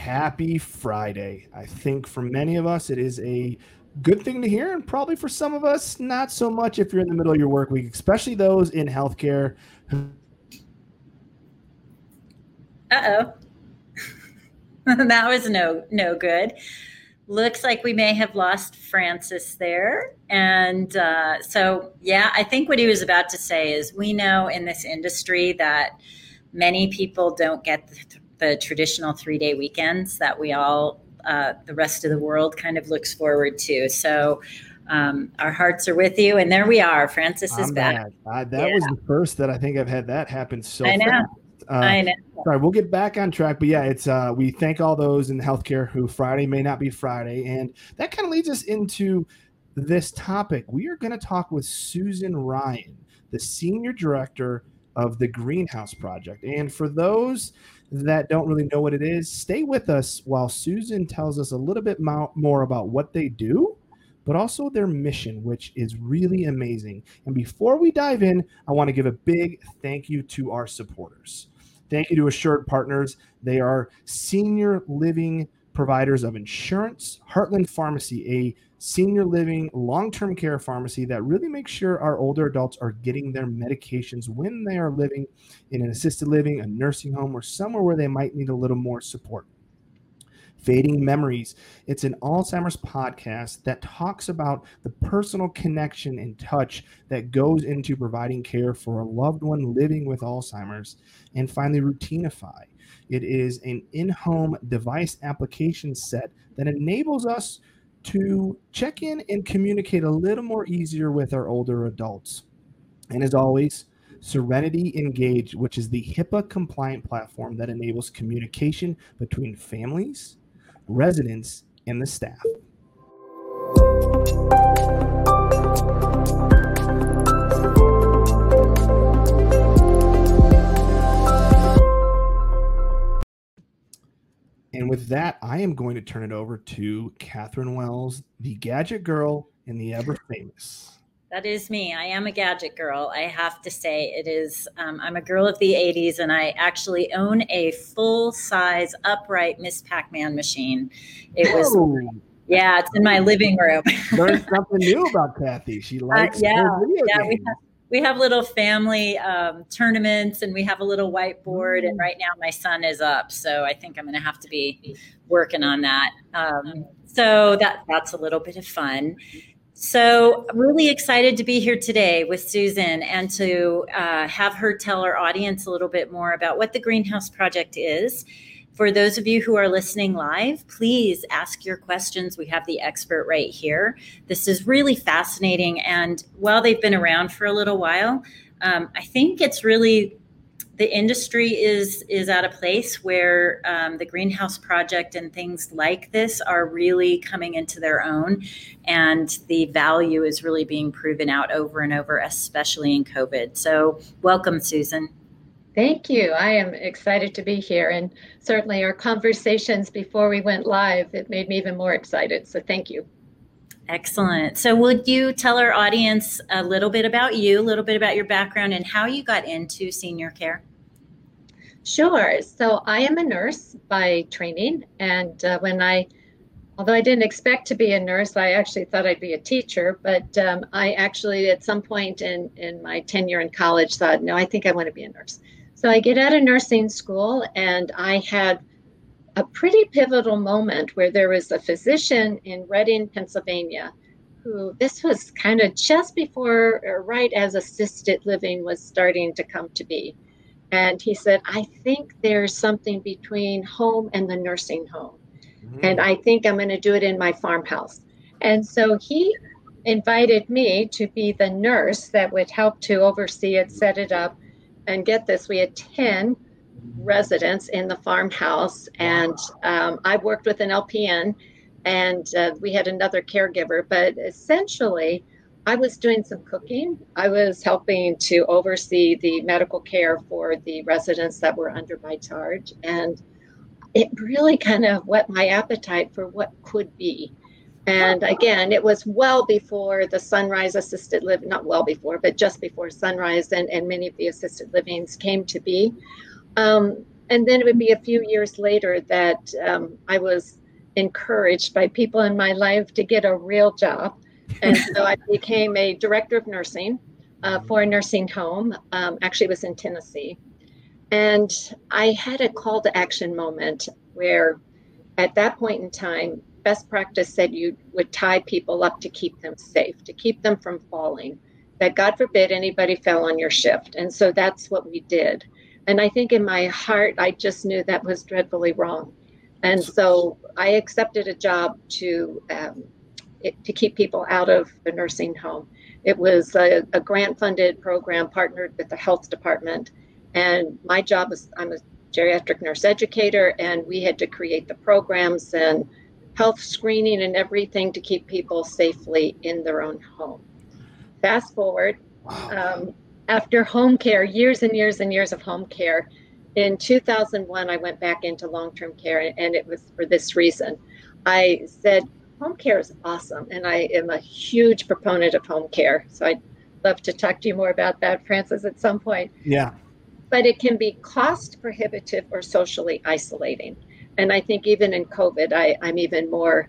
happy Friday. I think for many of us, it is a good thing to hear, and probably for some of us, not so much if you're in the middle of your work week, especially those in healthcare. Uh oh. that was no no good. Looks like we may have lost Francis there. And uh, so, yeah, I think what he was about to say is we know in this industry that many people don't get the, the traditional three day weekends that we all, uh, the rest of the world, kind of looks forward to. So, um, our hearts are with you, and there we are. Francis is I'm back. Uh, that yeah. was the first that I think I've had that happen so. I know. Fast. Uh, I know. Sorry, we'll get back on track, but yeah, it's uh, we thank all those in healthcare who Friday may not be Friday, and that kind of leads us into this topic. We are going to talk with Susan Ryan, the senior director of the Green House Project, and for those that don't really know what it is, stay with us while Susan tells us a little bit more about what they do but also their mission, which is really amazing. And before we dive in, I want to give a big thank you to our supporters. Thank you to Assured Partners. They are senior living providers of insurance, Heartland Pharmacy, a senior living long term care pharmacy that really makes sure our older adults are getting their medications when they are living in an assisted living, a nursing home, or somewhere where they might need a little more support. Fading Memories. It's an Alzheimer's podcast that talks about the personal connection and touch that goes into providing care for a loved one living with Alzheimer's. And finally, Routinify. It is an in home device application set that enables us to check in and communicate a little more easier with our older adults. And as always, Serenity Engage, which is the HIPAA compliant platform that enables communication between families, residents, and the staff. And with that, I am going to turn it over to Catherine Wells, the gadget girl and the ever famous. That is me. I am a gadget girl. I have to say, it is. Um, I'm a girl of the '80s, and I actually own a full size upright Miss Pac-Man machine. It was. Oh. Yeah, it's in my living room. Learned something new about Kathy. She uh, likes uh, yeah, yeah. We have, we have little family um, tournaments, and we have a little whiteboard. And mm. right now, my son is up, so I think I'm going to have to be working on that. Um, so that that's a little bit of fun. So, really excited to be here today with Susan and to uh, have her tell our audience a little bit more about what the Green House Project is. For those of you who are listening live, please ask your questions. We have the expert right here. This is really fascinating. And while they've been around for a little while, um, I think it's really the industry is is at a place where um, the greenhouse project and things like this are really coming into their own and the value is really being proven out over and over especially in covid so welcome susan Thank you. I am excited to be here. And certainly our conversations before we went live, it made me even more excited. So thank you. Excellent. So, would you tell our audience a little bit about you, a little bit about your background, and how you got into senior care? Sure. So I am a nurse by training. And uh, when I, although I didn't expect to be a nurse, I actually thought I'd be a teacher. But um, I actually, at some point in, in my tenure in college, thought, no, I think I want to be a nurse. So I get out of nursing school and I had a pretty pivotal moment where there was a physician in Reading, Pennsylvania, who this was kind of just before or right as assisted living was starting to come to be and he said, I think there's something between home and the nursing home. Mm-hmm. And I think I'm going to do it in my farmhouse. And so he invited me to be the nurse that would help to oversee it, set it up. And get this, we had 10 residents in the farmhouse. And um, I worked with an LPN and uh, we had another caregiver. But essentially, I was doing some cooking. I was helping to oversee the medical care for the residents that were under my charge. And it really kind of whet my appetite for what could be. And again, it was well before the Sunrise Assisted Living, not well before, but just before Sunrise and, and many of the assisted livings came to be. Um, and then it would be a few years later that um, I was encouraged by people in my life to get a real job. And so I became a director of nursing uh, for a nursing home. Um, actually, it was in Tennessee. And I had a call to action moment where, at that point in time, best practice said you would tie people up to keep them safe, to keep them from falling, that God forbid anybody fell on your shift. And so that's what we did. And I think in my heart, I just knew that was dreadfully wrong. And so I accepted a job to um, it, to keep people out of the nursing home. It was a, a grant funded program partnered with the health department. And my job was I'm a geriatric nurse educator, and we had to create the programs and health screening and everything to keep people safely in their own home. Fast forward, um, after home care, years and years and years of home care, in 2001, I went back into long term care, and it was for this reason. I said, Home care is awesome, and I am a huge proponent of home care. So I'd love to talk to you more about that, Francis, at some point. Yeah. But it can be cost prohibitive or socially isolating. And I think even in COVID, I, I'm even more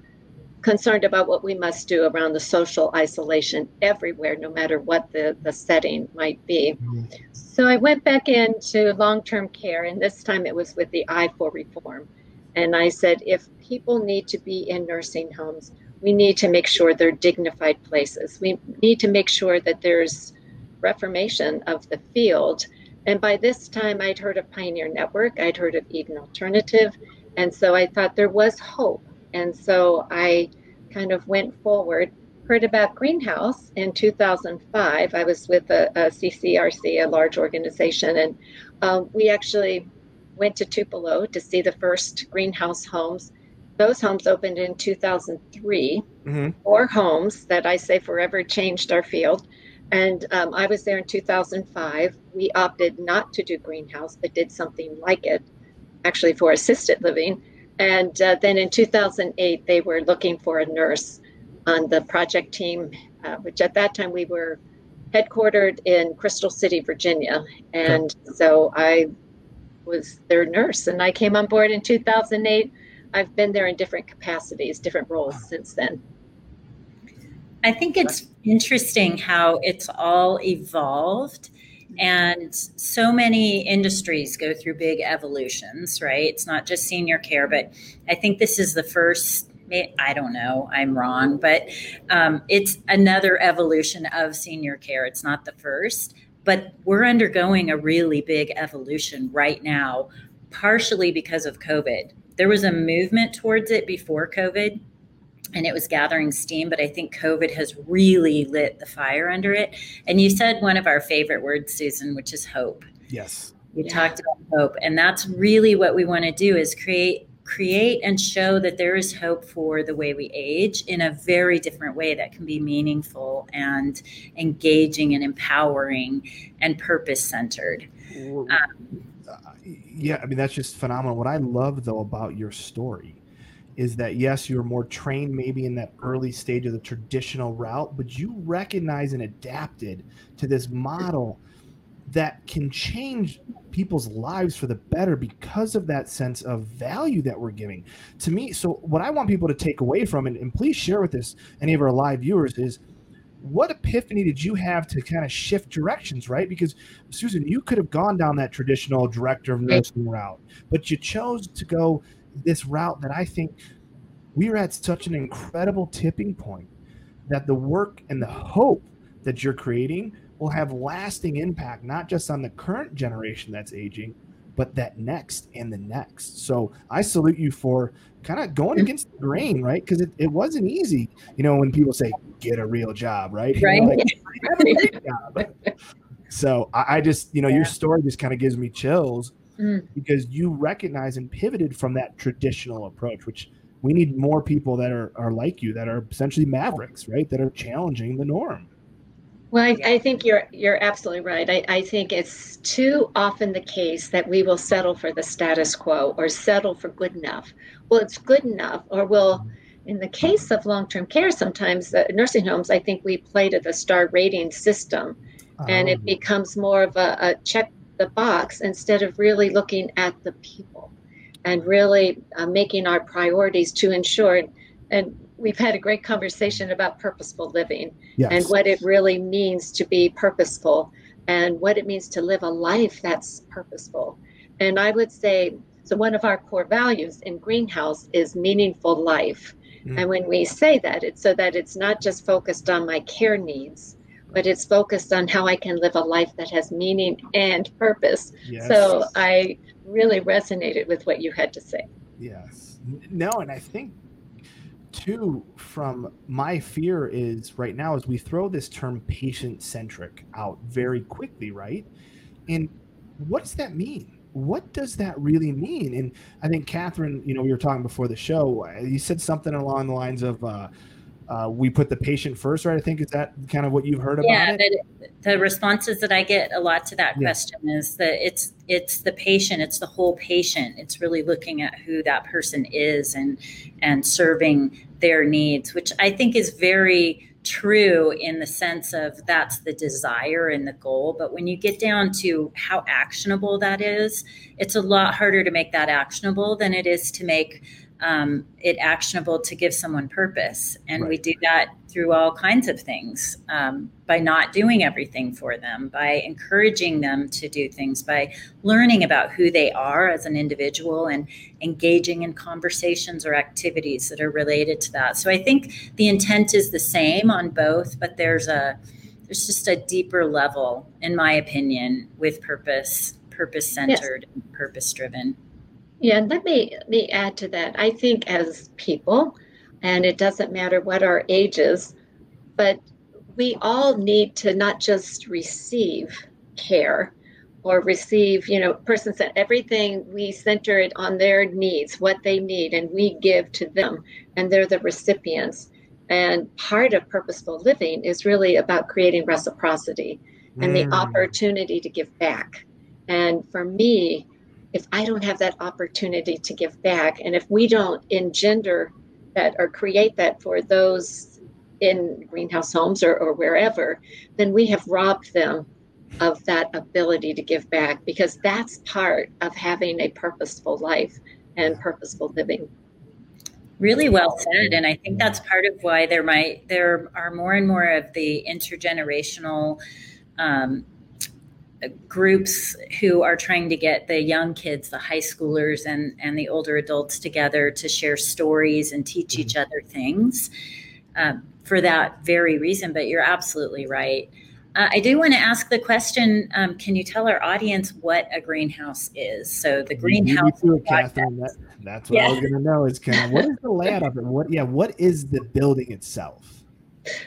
concerned about what we must do around the social isolation everywhere, no matter what the, the setting might be. Mm-hmm. So I went back into long term care, and this time it was with the Eye for Reform. And I said, if people need to be in nursing homes, we need to make sure they're dignified places. We need to make sure that there's reformation of the field. And by this time, I'd heard of Pioneer Network, I'd heard of Eden Alternative. And so I thought there was hope and so I kind of went forward, heard about Greenhouse in 2005. I was with a, a CCRC, a large organization, and um, we actually went to Tupelo to see the first greenhouse homes. Those homes opened in 2003. Mm-hmm. Four homes that I say forever changed our field. And um, I was there in 2005. We opted not to do greenhouse, but did something like it, actually for assisted living. And uh, then in 2008, they were looking for a nurse on the project team, uh, which at that time we were headquartered in Crystal City, Virginia. And so I was their nurse and I came on board in 2008. I've been there in different capacities, different roles since then. I think it's interesting how it's all evolved and so many industries go through big evolutions, right? It's not just senior care, but I think this is the first. I don't know, I'm wrong, but um, it's another evolution of senior care. It's not the first, but we're undergoing a really big evolution right now, partially because of COVID. There was a movement towards it before COVID and it was gathering steam but i think covid has really lit the fire under it. And you said one of our favorite words susan which is hope. Yes. We yeah. talked about hope and that's really what we want to do is create create and show that there is hope for the way we age in a very different way that can be meaningful and engaging and empowering and purpose centered um, yeah i mean that's just phenomenal. What i love though about your story is that yes, you're more trained maybe in that early stage of the traditional route, but you recognize and adapted to this model that can change people's lives for the better because of that sense of value that we're giving. To me so what i want people to take away from and, and please share with us any of our live viewers is what epiphany did you have to kind of shift directions right? Because susan you could have gone down that traditional director of nursing route but you chose to go this route that I think we are at such an incredible tipping point that the work and the hope that you're creating will have lasting impact, not just on the current generation that's aging, but that next and the next. So I salute you for kind of going against the grain, right? Because it, it wasn't easy. You know, when people say, get a real job, right? Right. Like, job. so I, I, just, you know, yeah. your story just kind of gives me chills mm. because you recognize and pivoted from that traditional approach, which we need more people that are, are like you, that are essentially mavericks, right? That are challenging the norm. Well, I, I think you're you're absolutely right. I, I think it's too often the case that we will settle for the status quo or settle for good enough. Well, it's good enough, or will in the case of long-term care, sometimes uh, nursing homes, I think we play to the star rating system, and it oh. becomes more of a, a check the box instead of really looking at the people and really uh, making our priorities to ensure and we've had a great conversation about purposeful living yes. and what it really means to be purposeful and what it means to live a life that's purposeful and i would say so one of our core values in greenhouse is meaningful life mm. and when we say that it's so that it's not just focused on my care needs but it's focused on how I can live a life that has meaning and purpose. Yes. So I really resonated with what you had to say. Yes. No, and I think too from my fear is right now as we throw this term patient centric out very quickly, right? And what does that mean? What does that really mean? And I think Catherine, you know, we were talking before the show. You said something along the lines of, uh, uh, we put the patient first, right? I think is that kind of what you've heard about yeah, it. The, the responses that I get a lot to that yeah. question is that it's it's the patient, it's the whole patient. It's really looking at who that person is and and serving their needs, which I think is very true in the sense of that's the desire and the goal. But when you get down to how actionable that is, it's a lot harder to make that actionable than it is to make um, it actionable to give someone purpose. And right. we do that through all kinds of things um, by not doing everything for them, by encouraging them to do things, by learning about who they are as an individual and engaging in conversations or activities that are related to that. So I think the intent is the same on both, but there's a there's just a deeper level, in my opinion, with purpose, purpose centered, yes. purpose driven. Yeah, and let me let me add to that. I think as people, and it doesn't matter what our age is, but we all need to not just receive care or receive, you know, person said everything we center it on their needs, what they need, and we give to them, and they're the recipients. And part of purposeful living is really about creating reciprocity and mm. the opportunity to give back. And for me, if I don't have that opportunity to give back, and if we don't engender that or create that for those in greenhouse homes or, or wherever, then we have robbed them of that ability to give back because that's part of having a purposeful life and purposeful living. Really well said and i think that's part of why there might there are more and more of the intergenerational um, groups who are trying to get the young kids, the high schoolers and, and the older adults together to share stories and teach each mm-hmm. other things um, for that very reason. But you're absolutely right. Uh, I do want to ask the question um, Can you tell our audience what a greenhouse is? So, the greenhouse. Too, Catherine, that, that's what yeah. I was going to know is kind of what is the layout of it? What, yeah, what is the building itself?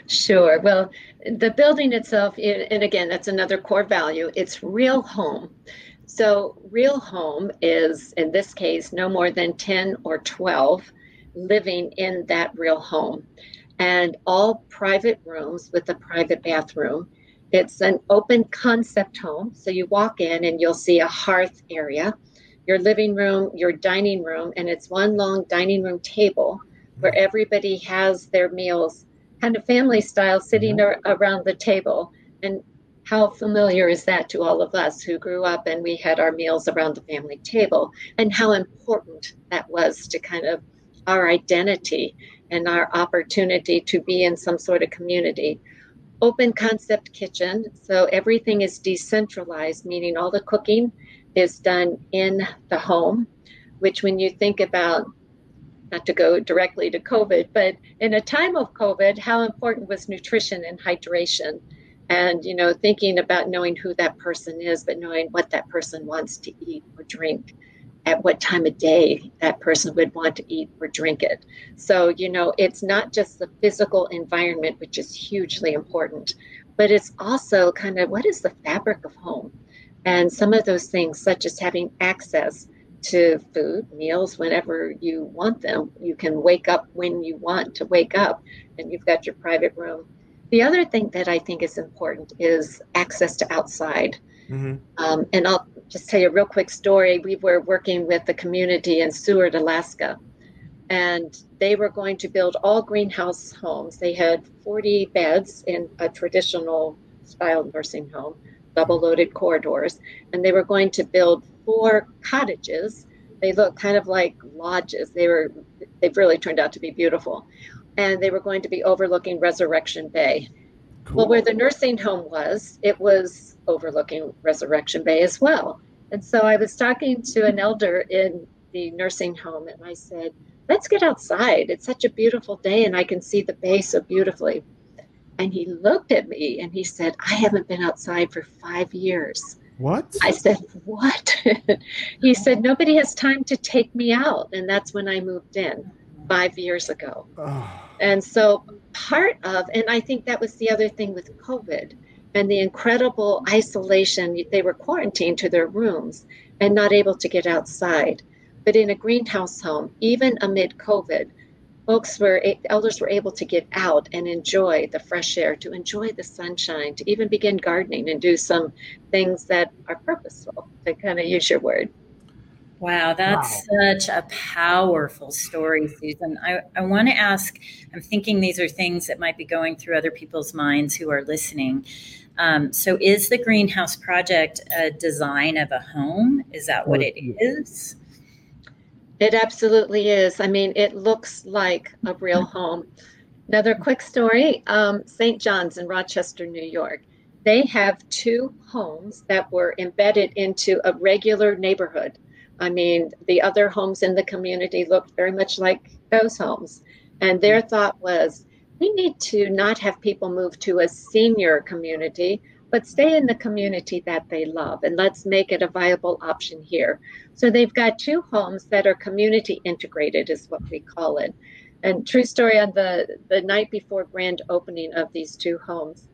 Sure. Well, the building itself, and again, that's another core value, it's real home. So, real home is, in this case, no more than 10 or 12 living in that real home. And all private rooms with a private bathroom. It's an open concept home. So, you walk in and you'll see a hearth area, your living room, your dining room, and it's one long dining room table where mm. everybody has their meals kind of family style sitting mm-hmm. around the table. And how familiar is that to all of us who grew up and we had our meals around the family table? And how important that was to kind of our identity and our opportunity to be in some sort of community. Open concept kitchen, so everything is decentralized, meaning all the cooking is done in the home, which when you think about not to go directly to COVID, but in a time of COVID, how important was nutrition and hydration? And, you know, thinking about knowing who that person is, but knowing what that person wants to eat or drink, at what time of day that person would want to eat or drink it. So, you know, it's not just the physical environment, which is hugely important, but it's also kind of what is the fabric of home? And some of those things, such as having access to food, meals whenever you want them. You can wake up when you want to wake up, and you've got your private room. The other thing that I think is important is access to outside. Mm-hmm. Um, and I'll just tell you a real quick story. We were working with the community in Seward, Alaska, and they were going to build all greenhouse homes. They had 40 beds in a traditional style nursing home, double loaded corridors, and they were going to build four cottages. They look kind of like lodges. They were they've really turned out to be beautiful. And they were going to be overlooking Resurrection Bay. Cool. Well, where the nursing home was, it was overlooking Resurrection Bay as well. And so I was talking to an elder in the nursing home, and I said, Let's get outside. It's such a beautiful day, and I can see the bay so beautifully. And he looked at me and he said, I haven't been outside for five years. What? I said, What? he said, Nobody has time to take me out. And that's when I moved in five years ago. Oh. And so, part of, and I think that was the other thing with COVID and the incredible isolation, they were quarantined to their rooms and not able to get outside. But in a greenhouse home, even amid COVID, folks were elders were able to get out and enjoy the fresh air to enjoy the sunshine to even begin gardening and do some things that are purposeful to kind of use your word Wow, that's wow. such a powerful story, Susan. I, I want to ask I'm thinking these are things that might be going through other people's minds who are listening. Um, so, is the greenhouse project a design of a home? Is that what it is? It absolutely is. I mean, it looks like a real home. Another quick story um, St. John's in Rochester, New York. They have two homes that were embedded into a regular neighborhood. I mean, the other homes in the community looked very much like those homes. And their thought was we need to not have people move to a senior community, but stay in the community that they love. And let's make it a viable option here. So they've got two homes that are community integrated, is what we call it. And true story on the, the night before grand opening of these two homes,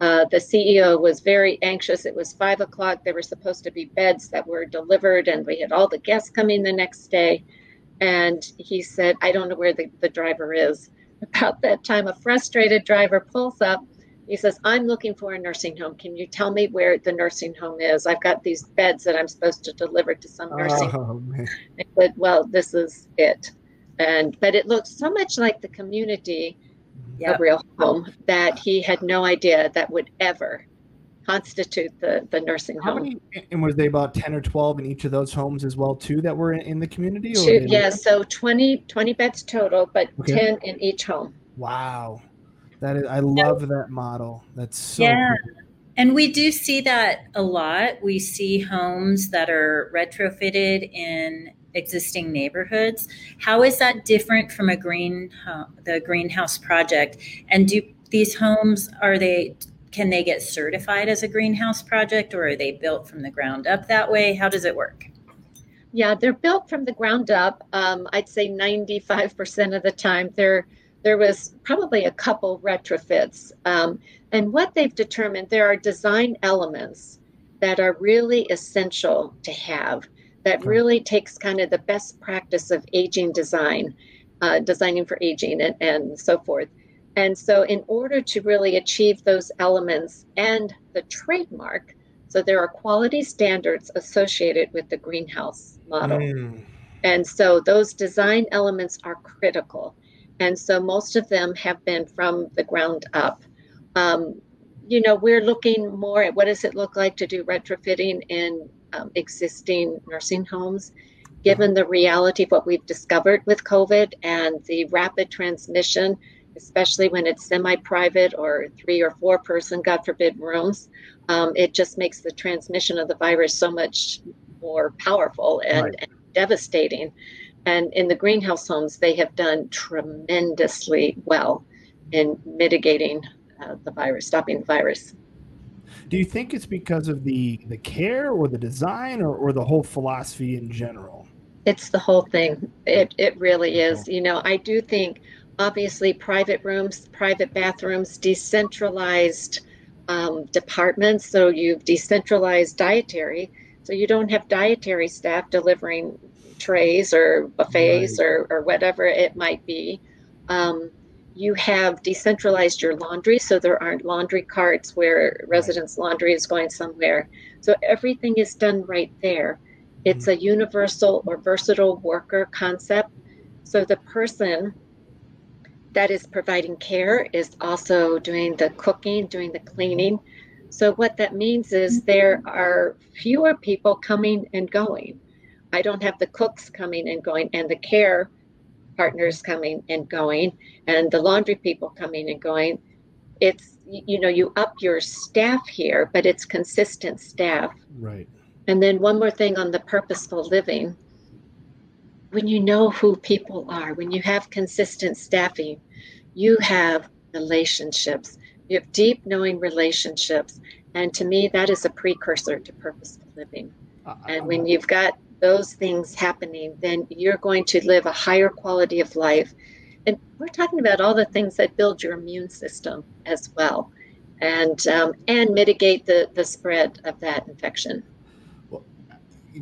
uh, the CEO was very anxious. It was five o'clock. There were supposed to be beds that were delivered, and we had all the guests coming the next day. And he said, I don't know where the, the driver is. About that time, a frustrated driver pulls up. He says, I'm looking for a nursing home. Can you tell me where the nursing home is? I've got these beds that I'm supposed to deliver to some nursing oh, home. I said, Well, this is it. And but it looks so much like the community yep. a real home that he had no idea that would ever constitute the, the nursing How home. Many, and was they about 10 or 12 in each of those homes as well too that were in, in the community? Two, yeah, so 20, 20 beds total, but okay. 10 in each home. Wow. That is, I love that model. That's so yeah. Cool. And we do see that a lot. We see homes that are retrofitted in existing neighborhoods. How is that different from a green the greenhouse project? And do these homes are they can they get certified as a greenhouse project or are they built from the ground up that way? How does it work? Yeah, they're built from the ground up. Um, I'd say 95% of the time there there was probably a couple retrofits. Um, and what they've determined, there are design elements that are really essential to have that really takes kind of the best practice of aging design, uh, designing for aging, and, and so forth. And so, in order to really achieve those elements and the trademark, so there are quality standards associated with the greenhouse model. Mm. And so, those design elements are critical. And so, most of them have been from the ground up. Um, you know, we're looking more at what does it look like to do retrofitting in um, existing nursing homes. Given the reality of what we've discovered with COVID and the rapid transmission, especially when it's semi private or three or four person, God forbid, rooms, um, it just makes the transmission of the virus so much more powerful and, right. and devastating. And in the greenhouse homes, they have done tremendously well in mitigating uh, the virus, stopping the virus. Do you think it's because of the the care or the design or, or the whole philosophy in general? It's the whole thing. It it really is. You know, I do think obviously private rooms, private bathrooms, decentralized um, departments. So you've decentralized dietary. So you don't have dietary staff delivering trays or buffets right. or, or whatever it might be. Um, you have decentralized your laundry so there aren't laundry carts where residents laundry is going somewhere so everything is done right there it's a universal or versatile worker concept so the person that is providing care is also doing the cooking doing the cleaning So, what that means is there are fewer people coming and going. I don't have the cooks coming and going, and the care partners coming and going, and the laundry people coming and going. It's, you know, you up your staff here, but it's consistent staff. Right. And then, one more thing on the purposeful living when you know who people are, when you have consistent staffing, you have relationships. You have deep knowing relationships. And to me, that is a precursor to purposeful living. And when you've got those things happening, then you're going to live a higher quality of life. And we're talking about all the things that build your immune system as well and um, and mitigate the, the spread of that infection. Well,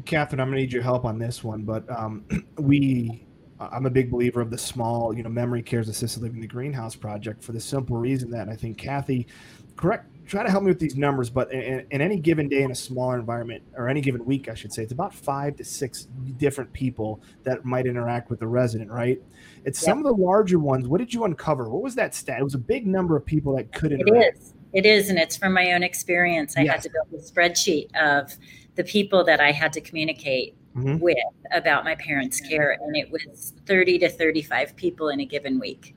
Catherine, I'm going to need your help on this one, but um, we I'm a big believer of the small, you know, memory cares assisted living, the greenhouse project, for the simple reason that I think Kathy, correct, try to help me with these numbers, but in, in, any given day in a smaller environment, or any given week, I should say, it's about five to six different people that might interact with the resident, right? It's yep. some of the larger ones. What did you uncover? What was that stat? It was a big number of people that could interact. It is. It is, and it's from my own experience. I yes. had to build a spreadsheet of the people that I had to communicate mm-hmm. with about my parents' care, and it was 30 to 35 people in a given week.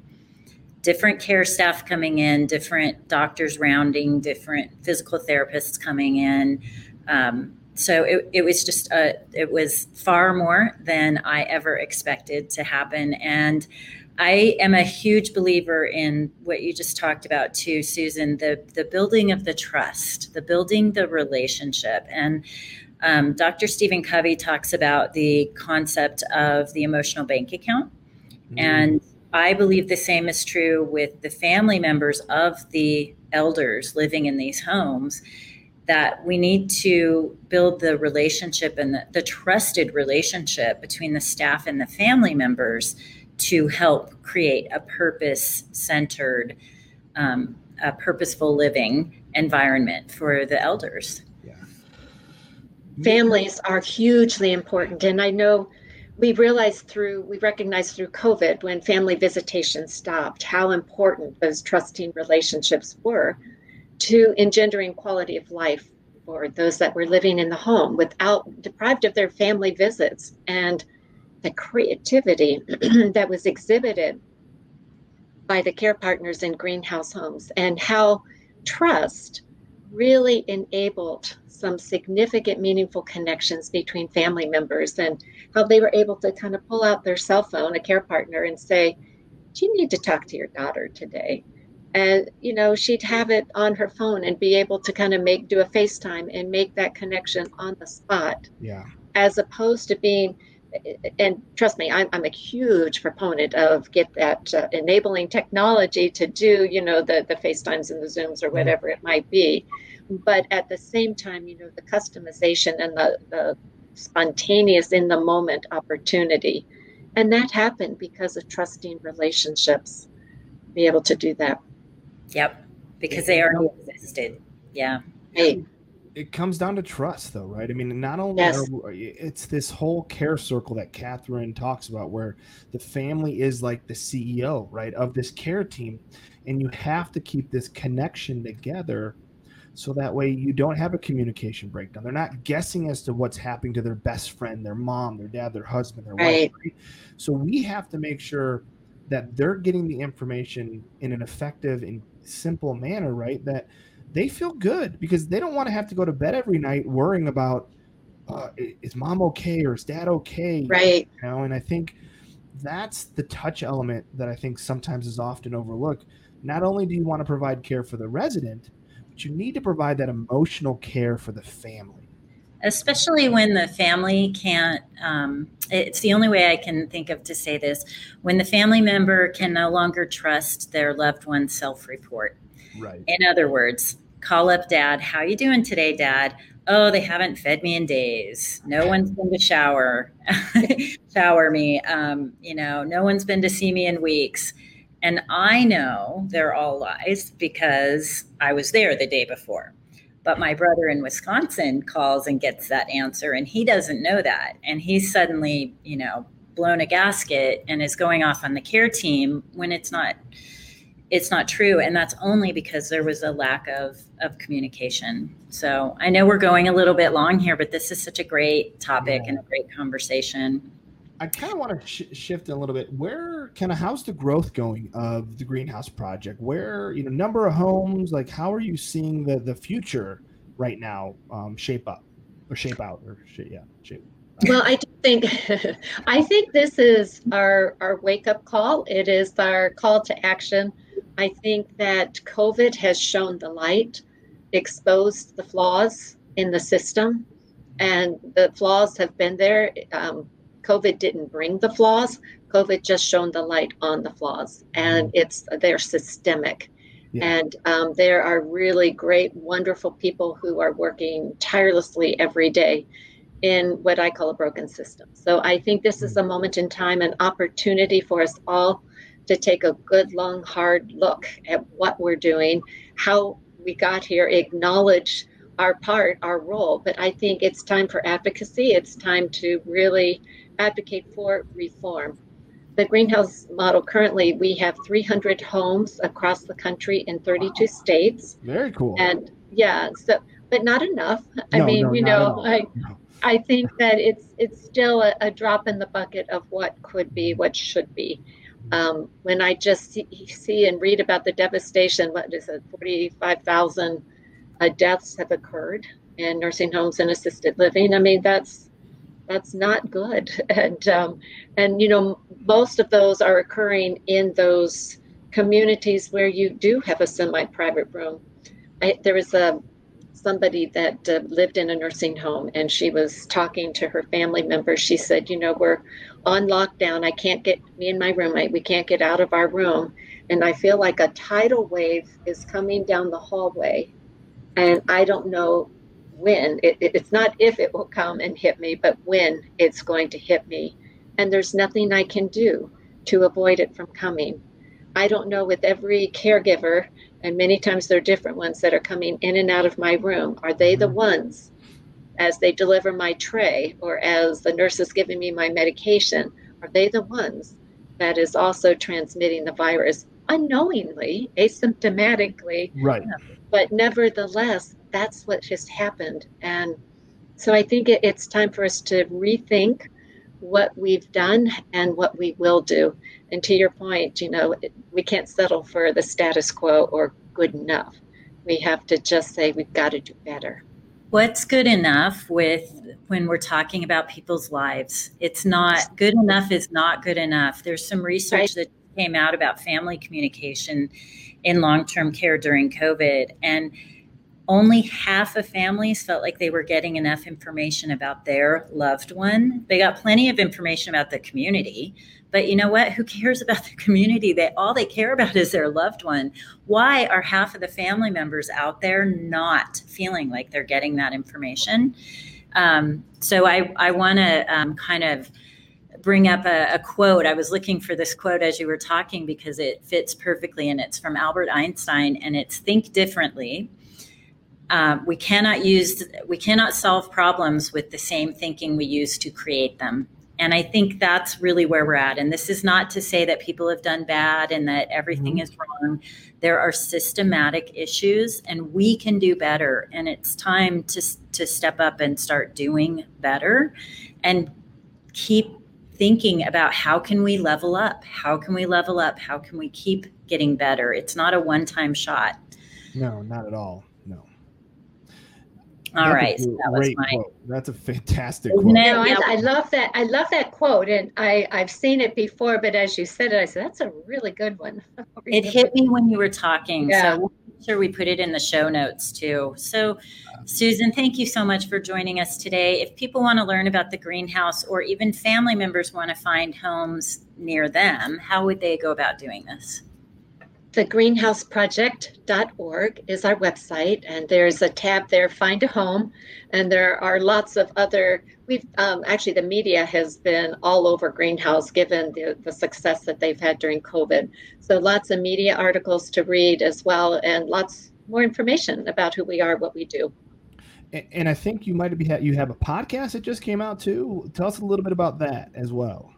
Different care staff coming in, different doctors rounding, different physical therapists coming in. Um, so it, it was just a, it was far more than I ever expected to happen. And I am a huge believer in what you just talked about too, Susan, the the building of the trust, the building the relationship. And um, Dr. Stephen Covey talks about the concept of the emotional bank account. Mm. And I believe the same is true with the family members of the elders living in these homes that we need to build the relationship and the, the trusted relationship between the staff and the family members to help create a purpose centered, um, a purposeful living environment for the elders families are hugely important. And I know we realized through, we recognized through COVID when family visitation stopped how important those trusting relationships were to engendering quality of life for those that were living in the home without deprived of their family visits and the creativity that was exhibited by the care partners in greenhouse homes and how trust really enabled some significant, meaningful connections between family members and how they were able to kind of pull out their cell phone, a care partner, and say, Do you need to talk to your daughter today? And, you know, she'd have it on her phone and be able to kind of make, do a FaceTime and make that connection on the spot. Yeah. As opposed to being, and trust me, I'm, I'm a huge proponent of get that uh, enabling technology to do, you know, the, the FaceTimes and the Zooms or mm-hmm. whatever it might be but at the same time, you know, the customization and the, the spontaneous in the moment opportunity. And that happened because of trusting relationships, be able to do that. Yep. Because they already existed. Yeah. Hey. It comes down to trust, though, right? I mean, not only yes. are, it's this whole care circle that Catherine talks about, where the family is like the CEO, right, of this care team, and you have to keep this connection together so that way you don't have a communication breakdown. They're not guessing as to what's happening to their best friend, their mom, their dad, their husband, their right. wife. So we have to make sure that they're getting the information in an effective and simple manner, right? That they feel good because they don't want to have to go to bed every night worrying about uh, is mom okay or is dad okay? Right. You know, and I think that's the touch element that I think sometimes is often overlooked. Not only do you want to provide care for the resident, but you need to provide that emotional care for the family especially when the family can't um, it's the only way i can think of to say this when the family member can no longer trust their loved one's self-report right in other words call up dad how you doing today dad? Oh they haven't fed me in days. No one's been to shower. Shower me um, you know no one's been to see me in weeks. And I know they're all lies because I was there the day before. But my brother in Wisconsin calls and gets that answer, and he doesn't know that. And he's suddenly, you know, blown a gasket and is going off on the care team when it's not it's not true and that's only because there was a lack of of communication. So i know we're going a little bit long here but this is such a great topic yeah. and a great conversation. I kind of want to sh- shift a little bit. Where kind of how's the growth going of the greenhouse project? Where you know number of homes like how are you seeing the the future right now um, shape up? Or shape out or shape, yeah shape. Well i do think i think this is our our wake up call. It is our call to action I think that COVID has shown the light, exposed the flaws in the system, and the flaws have been there. Um, COVID didn't bring the flaws. COVID just shone the light on the flaws, and mm-hmm. it's they're systemic. Yeah. And um, there are really great, wonderful people who are working tirelessly every day in what I call a broken system. So I think this is a mm-hmm. moment in time, an opportunity for us all to take a good, long, hard look at what we're doing, how we got here, acknowledge our part, our role. But I think it's time for advocacy. It's time to really advocate for reform. The greenhouse model currently, we have 300 homes across the country in 32 wow. states. Very cool. And yeah, so but not enough. I mean, no, you know, I no. I think that it's it's still a, a, drop in the bucket of what could be, what should be. Um, when I just see, see, and read about the devastation, what is it, 45,000 uh, deaths have occurred in nursing homes and assisted living. I mean, that's that's not good. And um, and you know, most of those are occurring in those communities where you do have a semi-private room. I, there was a somebody that uh, lived in a nursing home and she was talking to her family members she said you know we're on lockdown i can't get me and my roommate we can't get out of our room and i feel like a tidal wave is coming down the hallway and i don't know when it, it, it's not if it will come and hit me but when it's going to hit me and there's nothing i can do to avoid it from coming i don't know with every caregiver and many times they're different ones that are coming in and out of my room. Are they the mm-hmm. ones as they deliver my tray or as the nurse is giving me my medication? Are they the ones that is also transmitting the virus unknowingly, asymptomatically? Right. But nevertheless, that's what just happened. And so I think it, it's time for us to rethink what we've done and what we will do. And to your point, you know, we can't settle for the status quo or good enough. We have to just say we've got to do better. What's good enough with when we're talking about people's lives? It's not good enough is not good enough. There's some research that came out about family communication in long-term care during COVID and only half of families felt like they were getting enough information about their loved one. They got plenty of information about the community, but you know what? Who cares about the community? They all they care about is their loved one. Why are half of the family members out there not feeling like they're getting that information? Um, so I I want to um, kind of bring up a, a, quote. I was looking for this quote as you were talking because it fits perfectly, and it's from Albert Einstein, and it's "Think differently." Um, we cannot use we cannot solve problems with the same thinking we use to create them and i think that's really where we're at. And this is not to say that people have done bad and that everything mm-hmm. is wrong. There are systematic issues and we can do better. And it's time to to step up and start doing better and keep thinking about how can we level up? How can we level up? How can we keep getting better? It's not a one time shot. No not at all all That's right, so that was my. Quote. That's a fantastic quote. No, I, I, love that. I love that quote, and I I've seen it before, but as you said it, I said that's a really good one. it hit me when you were talking, yeah. so we'll sure we put it in the show notes too. So, Susan, thank you so much for joining us today. If people want to learn about the greenhouse, or even family members want to find homes near them, how would they go about doing this? thegreenhouseproject.org is our website and there's a tab there find a home and there are lots of other we've um, actually the media has been all over greenhouse given the, the success that they've had during covid. So lots of media articles to read as well and lots more information about who we are what we do. And, I think you might have you have a podcast that just came out too. Tell us a little bit about that as well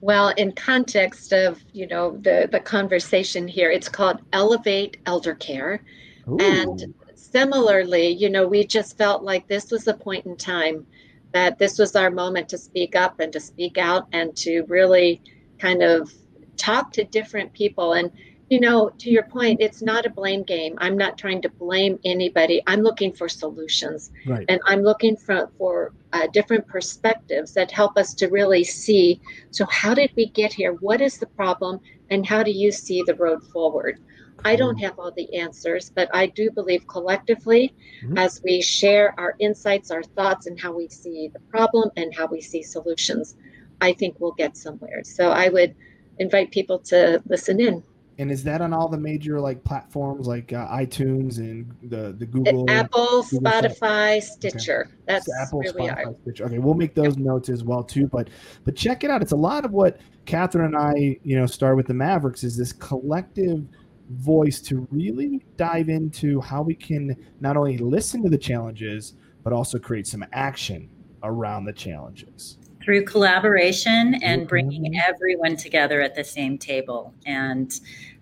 Well, in context of you know the the conversation here, it's called Elevate Elder Care, Ooh. and similarly, you know, we just felt like this was a point in time that this was our moment to speak up and to speak out and to really kind of talk to different people and you know, to your point, it's not a blame game. I'm not trying to blame anybody. I'm looking for solutions, right. and I'm looking for for uh, different perspectives that help us to really see. So, how did we get here? What is the problem, and how do you see the road forward? I don't have all the answers, but I do believe collectively, mm-hmm. as we share our insights, our thoughts, and how we see the problem and how we see solutions, I think we'll get somewhere. So, I would invite people to listen in. And is that on all the major like platforms like uh, iTunes and the the Google, Apple, Google Spotify, Stitcher? Okay. That's so Apple, Spotify, Stitcher. Okay, we'll make those notes as well too. But but check it out. It's a lot of what Catherine and I, you know, start with the Mavericks is this collective voice to really dive into how we can not only listen to the challenges but also create some action around the challenges through collaboration and bringing everyone together at the same table. And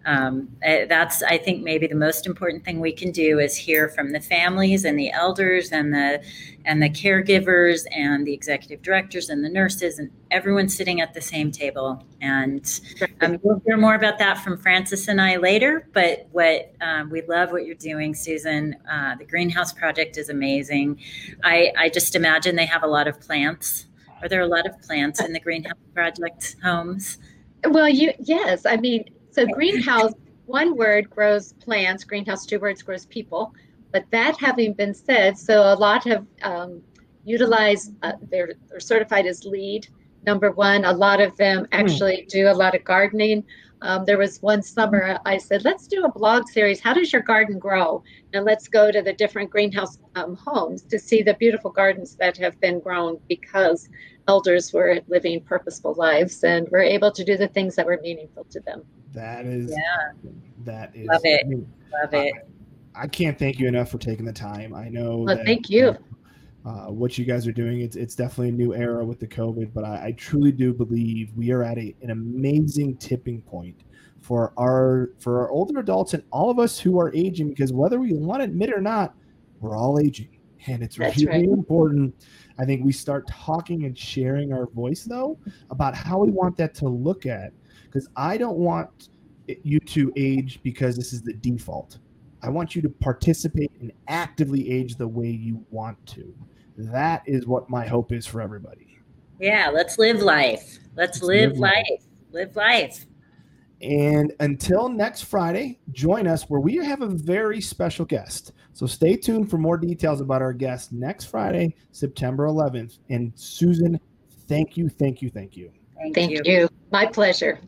um, that's, I think, maybe the most important thing we can do is hear from the families and the elders and the and the caregivers and the executive directors and the nurses and everyone sitting at the same table. And um, we'll hear more about that from Francis and I later. But what um, we love what you're doing, Susan. Uh, the Green House Project is amazing. I, I just imagine they have a lot of plants are there a lot of plants in the greenhouse project homes? Well, you yes. I mean, so greenhouse one word grows plants. Greenhouse two words grows people. But that having been said, so a lot have um, utilized. Uh, they're, they're certified as LEED number one. A lot of them hmm. actually do a lot of gardening. Um, there was one summer I said, let's do a blog series. How does your garden grow? And let's go to the different Green House um, homes to see the beautiful gardens that have been grown because elders were living purposeful lives and were able to do the things that were meaningful to them. That is, yeah. that is, love it. love it. I, I, can't thank you enough for taking the time. I know. Well, that, thank you. Uh, what you guys are doing. It's it's definitely a new era with the COVID, but I, I truly do believe we are at a, an amazing tipping point for our for our older adults and all of us who are aging. Because whether we want to admit it or not, we're all aging, and it's That's really right. important. I think we start talking and sharing our voice though about how we want that to look at. Because I don't want you to age because this is the default. I want you to participate and actively age the way you want to that is what my hope is for everybody. Yeah, let's live life. Let's, let's live, live, life. life. Live life. And until next Friday, join us where we have a very special guest. So stay tuned for more details about our guest next Friday, September 11th. And Susan, thank you, thank you, thank you. Thank, thank you. you. My pleasure.